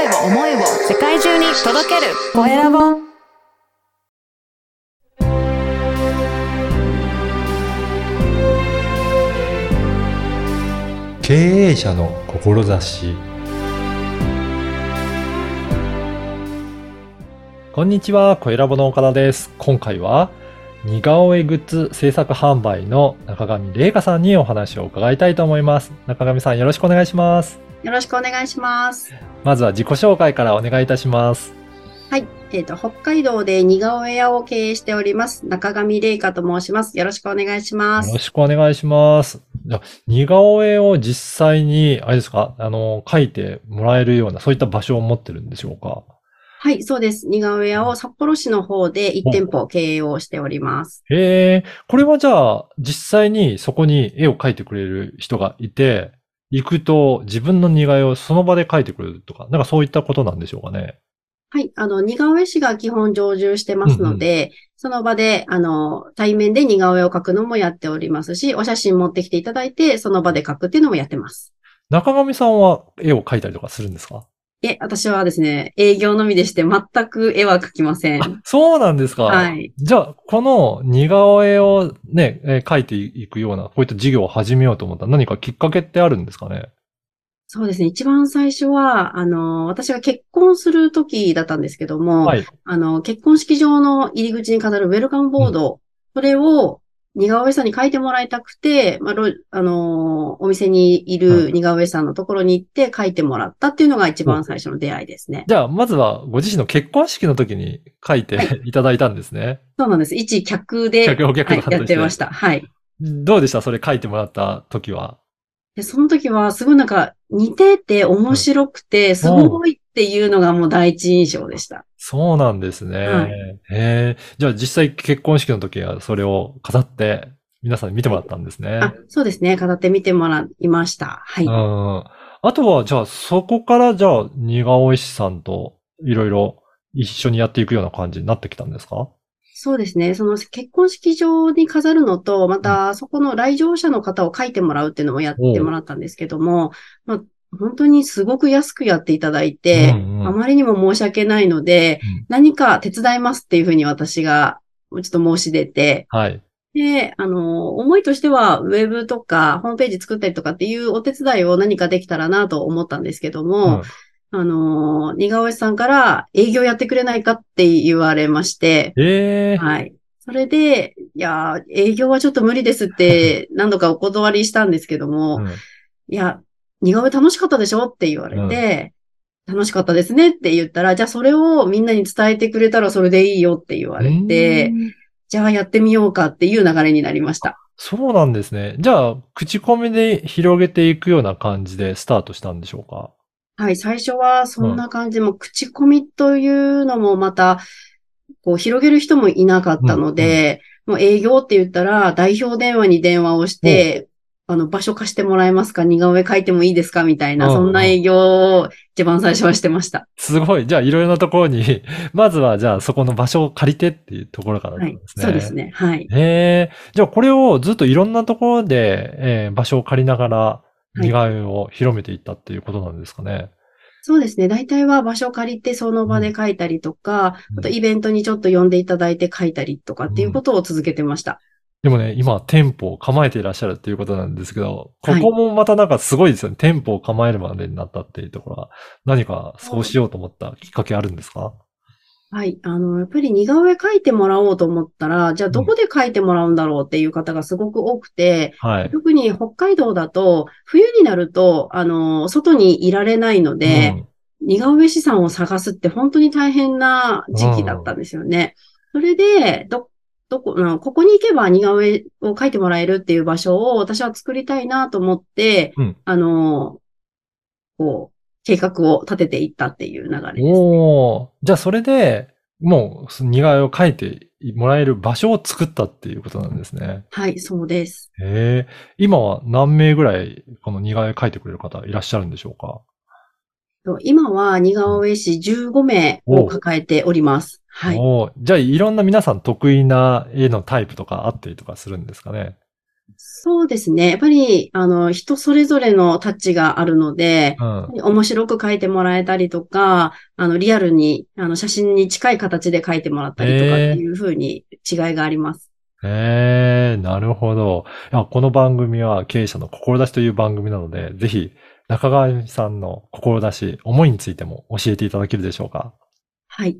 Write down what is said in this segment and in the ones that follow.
声を、思いを世界中に届けるコエラボ。経営者の志こんにちは、コエラボの岡田です。今回は、似顔絵グッズ制作販売の中上玲香さんにお話を伺いたいと思います。中上さんよろしくお願いします。よろしくお願いします。まずは自己紹介からお願いいたします。はい。えっ、と、北海道で似顔絵屋を経営しております。中上玲香と申します。よろしくお願いしますよろ。しくお願いします。じゃあ似顔絵を実際に、あれですか、あの、描いてもらえるような、そういった場所を持ってるんでしょうか？はい、そうです。似顔絵屋を札幌市の方で1店舗経営をしております。へえ、これはじゃあ、実際にそこに絵を描いてくれる人がいて、行くと自分の似顔絵をその場で描いてくれるとか、なんかそういったことなんでしょうかね。はい。あの、似顔絵師が基本常駐してますので、その場で、あの、対面で似顔絵を描くのもやっておりますし、お写真持ってきていただいて、その場で描くっていうのもやってます。中上さんは絵を描いたりとかするんですか？え、私はですね、営業のみでして全く絵は描きません。そうなんですか。はい。じゃあ、この似顔絵をね、えー描いていくような、こういった事業を始めようと思ったら何かきっかけってあるんですかね？そうですね。一番最初は、あの、私が結婚する時だったんですけども、はい。あの、結婚式場の入り口に飾るウェルカムボード、それを似顔絵さんに書いてもらいたくて、まあ、ろあの、お店にいる似顔絵さんのところに行って書いてもらったっていうのが一番最初の出会いですね。じゃあ、まずはご自身の結婚式の時に描いていただいたんですね。そうなんです。一客で、客お客はいやってました。はい。どうでした？それ描いてもらった時は？で、その時はすごいなんか似てて面白くて、すごいっていうのがもう第一印象でした。そうなんですね。はいへえ。じゃあ実際結婚式の時はそれを飾って皆さんに見てもらったんですね。あ、そうですね。飾ってみてもらいました。はい。うん。あとは、じゃあそこからじゃあ似顔絵師さんといろいろ一緒にやっていくような感じになってきたんですか？そうですね。その結婚式場に飾るのと、またそこの来場者の方を書いてもらうっていうのもやってもらったんですけども、まあ、本当にすごく安くやっていただいて、うんうん。あまりにも申し訳ないので、うん。何か手伝いますっていうふうに私がちょっと申し出て、はい。で、あの、思いとしては、ウェブとか、ホームページ作ったりとかっていうお手伝いを何かできたらなと思ったんですけども、あの、似顔絵師さんから営業やってくれないかって言われまして、ええはい。それで、いやー、営業はちょっと無理ですって何度かお断りしたんですけども、うんいや、似顔絵楽しかったでしょ？って言われて、楽しかったですねって言ったら、じゃあそれをみんなに伝えてくれたらそれでいいよって言われてう、んじゃあやってみようかっていう流れになりました。そうなんですね。じゃあ、口コミで広げていくような感じでスタートしたんでしょうか？はい、最初はそんな感じ。で、もう口コミというのもまた、こう広げる人もいなかったので、もう営業って言ったら代表電話に電話をして、あの、場所貸してもらえますか？似顔絵描いてもいいですか？みたいな、うんそんな営業を一番最初はしてました。すごい。じゃあ、いろいろなところに、まずは、じゃあ、そこの場所を借りてっていうところからで、すね。そうです。ね。はい。へえ。じゃあ、これをずっといろんなところで、えー場所を借りながら、い似顔絵を広めていったっていうことなんですかね。そうですね。大体は場所を借りてその場で描いたりとか、うんあとイベントにちょっと呼んでいただいて描いたりとかっていうことを続けてました。でもね、今、店舗を構えていらっしゃるっていうことなんですけど、こはいこもまたなんかすごいですよね。店舗を構えるまでになったっていうところは、何かそうしようと思ったきっかけあるんですか？はい。あの、やっぱり似顔絵描いてもらおうと思ったら、じゃあどこで描いてもらうんだろうっていう方がすごく多くて、はい。特に北海道だと、冬になると、あの、外にいられないので、似顔絵師さんを探すって本当に大変な時期だったんですよね。それで、ど、どこ、うんここに行けば似顔絵を描いてもらえるっていう場所を私は作りたいなと思って、うんあの、こう、計画を立てていったっていう流れうん、です、ね。おーじゃあそれで、もう、似顔絵を描いてもらえる場所を作ったっていうことなんですね。はい、そうです。へえ。今は何名ぐらい、この似顔絵描いてくれる方いらっしゃるんでしょうか？と今は似顔絵師15名を抱えております。はい。じゃあ、いろんな皆さん得意な絵のタイプとかあったりとかするんですかね？そうですね。やっぱり、あの、人それぞれのタッチがあるので、うん。面白く書いてもらえたりとか、あの、リアルに、あの、写真に近い形で書いてもらったりとかっていうふうに違いがあります。ええなるほど。いや、この番組は経営者の志という番組なので、ぜひ中川さんの志、思いについても教えていただけるでしょうか？はい。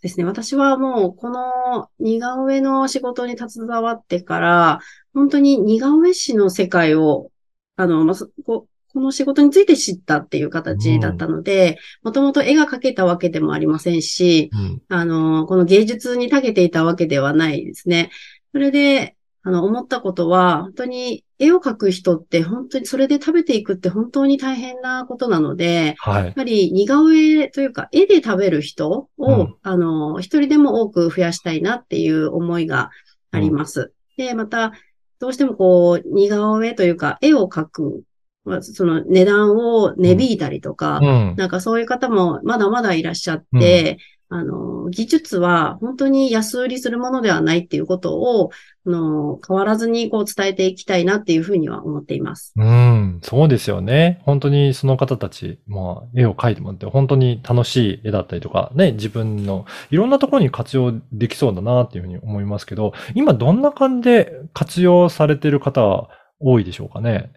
ですね。私はもう、この似顔絵の仕事に携わってから、本当に似顔絵師の世界を、あの、まあ、そここの仕事について知ったっていう形だったので、もともと絵が描けたわけでもありませんし、うん。あの、この芸術に長けていたわけではないですね。それで、あの、思ったことは、本当に絵を描く人って本当にそれで食べていくって本当に大変なことなので、はいやっ。ぱり似顔絵というか絵で食べる人を、うんあの、一人でも多く増やしたいなっていう思いがあります。で、また、どうしてもこう、似顔絵というか絵を描く、まあその値段を値引いたりとか、うん。なんかそういう方もまだまだいらっしゃって、あの、技術は本当に安売りするものではないっていうことを、あの、変わらずにこう伝えていきたいなっていうふうには思っています。うん、そうですよね。本当にその方たち、まあ、絵を描いてもらって、本当に楽しい絵だったりとか、ね、自分のいろんなところに活用できそうだなっていうふうに思いますけど、今どんな感じで活用されている方は多いでしょうかね？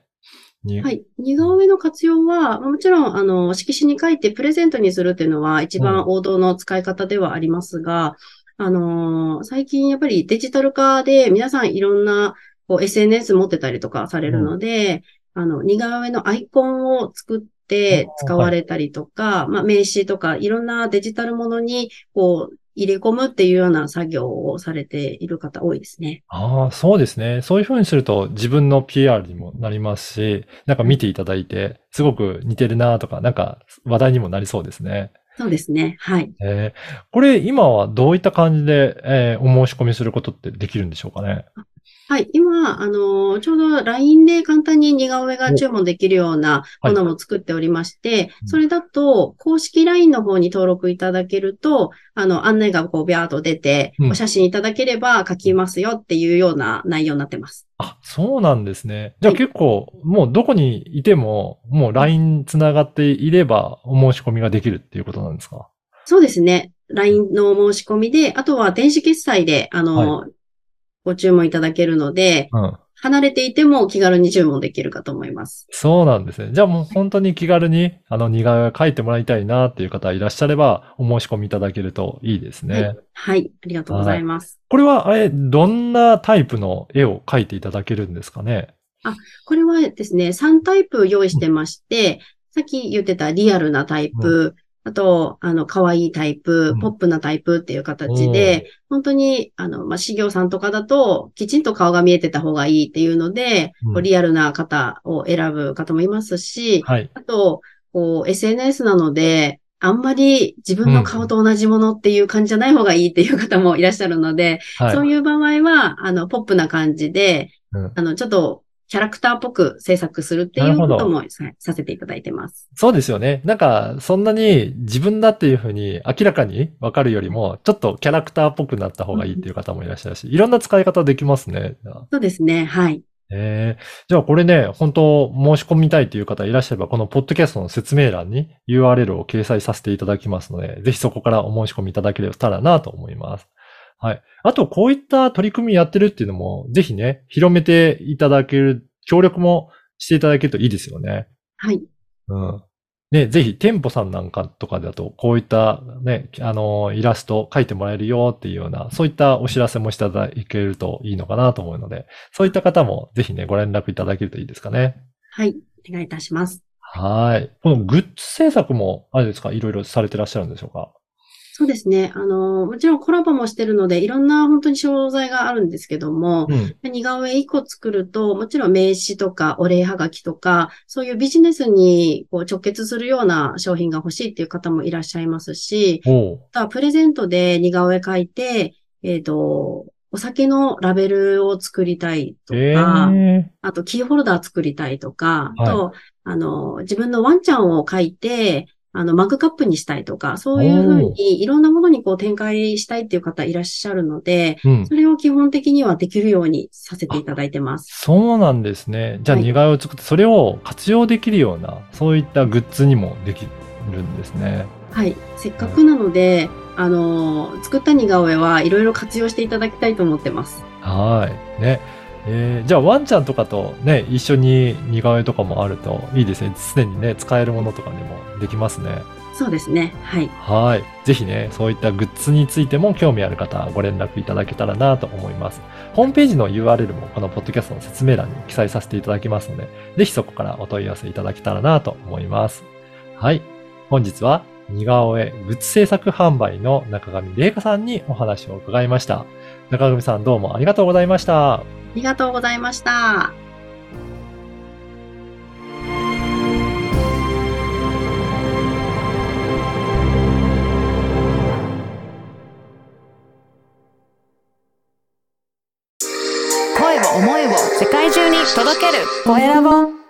にはい。似顔絵の活用は、まあもちろん、あの、色紙に書いてプレゼントにするっていうのは一番王道の使い方ではありますが、あのー最近やっぱりデジタル化で皆さんいろんなこう SNS 持ってたりとかされるので、あの、似顔絵のアイコンを作って使われたりとか、まあ名刺とかいろんなデジタルものにこう入れ込むっていうような作業をされている方多いですね。ああ、そうですね。そういうふうにすると自分の PR にもなりますし、なんか見ていただいて、すごく似てるなとか、なんか話題にもなりそうですね。そうですね。はい。えーこれ今はどういった感じで、えーお申し込みすることってできるんでしょうかね？はい。今、あの、ちょうど LINE で簡単に似顔絵が注文できるようなはいものも作っておりまして、うんそれだと、公式 LINE の方に登録いただけると、あの、案内がこう、ビャーっと出て、うんお写真いただければ書きますよっていうような内容になってます。あ、そうなんですね。じゃあはい結構、もうどこにいても、もう LINE つながっていれば、お申し込みができるっていうことなんですか？そうですね。LINE の申し込みで、あとは電子決済で、あの、ご注文いただけるので、うん。離れていても気軽に注文できるかと思います。そうなんですね。じゃあもう本当に気軽に、あの、似顔絵を描いてもらいたいなっていう方いらっしゃれば、お申し込みいただけるといいですね。はい。はい。ありがとうございます。これは、あれ、どんなタイプの絵を描いていただけるんですかね？これはですね、3タイプ用意してまして、さっき言ってたリアルなタイプ、あと、あの、可愛いタイプうん、ポップなタイプっていう形で、本当に、あの、まあ、企業さんとかだと、きちんと顔が見えてた方がいいっていうので、うんリアルな方を選ぶ方もいますし、はい。あと、こう、SNS なので、あんまり自分の顔と同じものっていう感じじゃない方がいいっていう方もいらっしゃるので、はい。そういう場合は、あの、ポップな感じで、うんあの、ちょっと、キャラクターっぽく制作するっていうこともささせていただいてます。そうですよね。なんか、そんなに自分だっていうふうに明らかにわかるよりも、ちょっとキャラクターっぽくなった方がいいっていう方もいらっしゃるし、いろんな使い方できますね。そうですね。はい。えーじゃあこれね、本当申し込みたいという方いらっしゃれば、このポッドキャストの説明欄に URL を掲載させていただきますので、ぜひそこからお申し込みいただければなと思います。はい。あと、こういった取り組みやってるっていうのも、ぜひね、広めていただける、協力もしていただけるといいですよね。はい。うん。ね、ぜひ、店舗さんなんかとかだと、こういったね、あの、イラスト描いてもらえるよっていうような、そういったお知らせもしていただけるといいのかなと思うので、そういった方もぜひね、ご連絡いただけるといいですかね。はい。お願いいたします。はい。このグッズ制作も、あれですか、いろいろされてらっしゃるんでしょうか？そうですね。あの、もちろんコラボもしてるので、いろんな本当に商材があるんですけども、うん。似顔絵1個作ると、もちろん名刺とかお礼はがきとか、そういうビジネスにこう直結するような商品が欲しいっていう方もいらっしゃいますし。あとはプレゼントで似顔絵描いて、えっ、と、お酒のラベルを作りたいとか、ええあとキーホルダー作りたいとか、はいあと、あの、自分のワンちゃんを描いて、あの、マグカップにしたいとか、そういうふうにいろんなものにこう展開したいっていう方いらっしゃるので、うんそれを基本的にはできるようにさせていただいてます。そうなんですね。じゃあはい似顔絵を作って、それを活用できるような、そういったグッズにもできるんですね。はい。せっかくなので、あのー作った似顔絵はいろいろ活用していただきたいと思ってます。はい。ね。えーじゃあワンちゃんとかとね、一緒に似顔絵とかもあるといいですね。常にね、使えるものとかにもできますね。そうですね。はい。はい。ぜひね、そういったグッズについても興味ある方、ご連絡いただけたらなと思います。ホームページの URL もこのポッドキャストの説明欄に記載させていただきますので、ぜひそこからお問い合わせいただけたらなと思います。はい。本日は似顔絵グッズ制作販売の中上玲香さんにお話を伺いました。中上さんどうもありがとうございました。ありがとうございました。声を思いを世界中に届けるコエラボ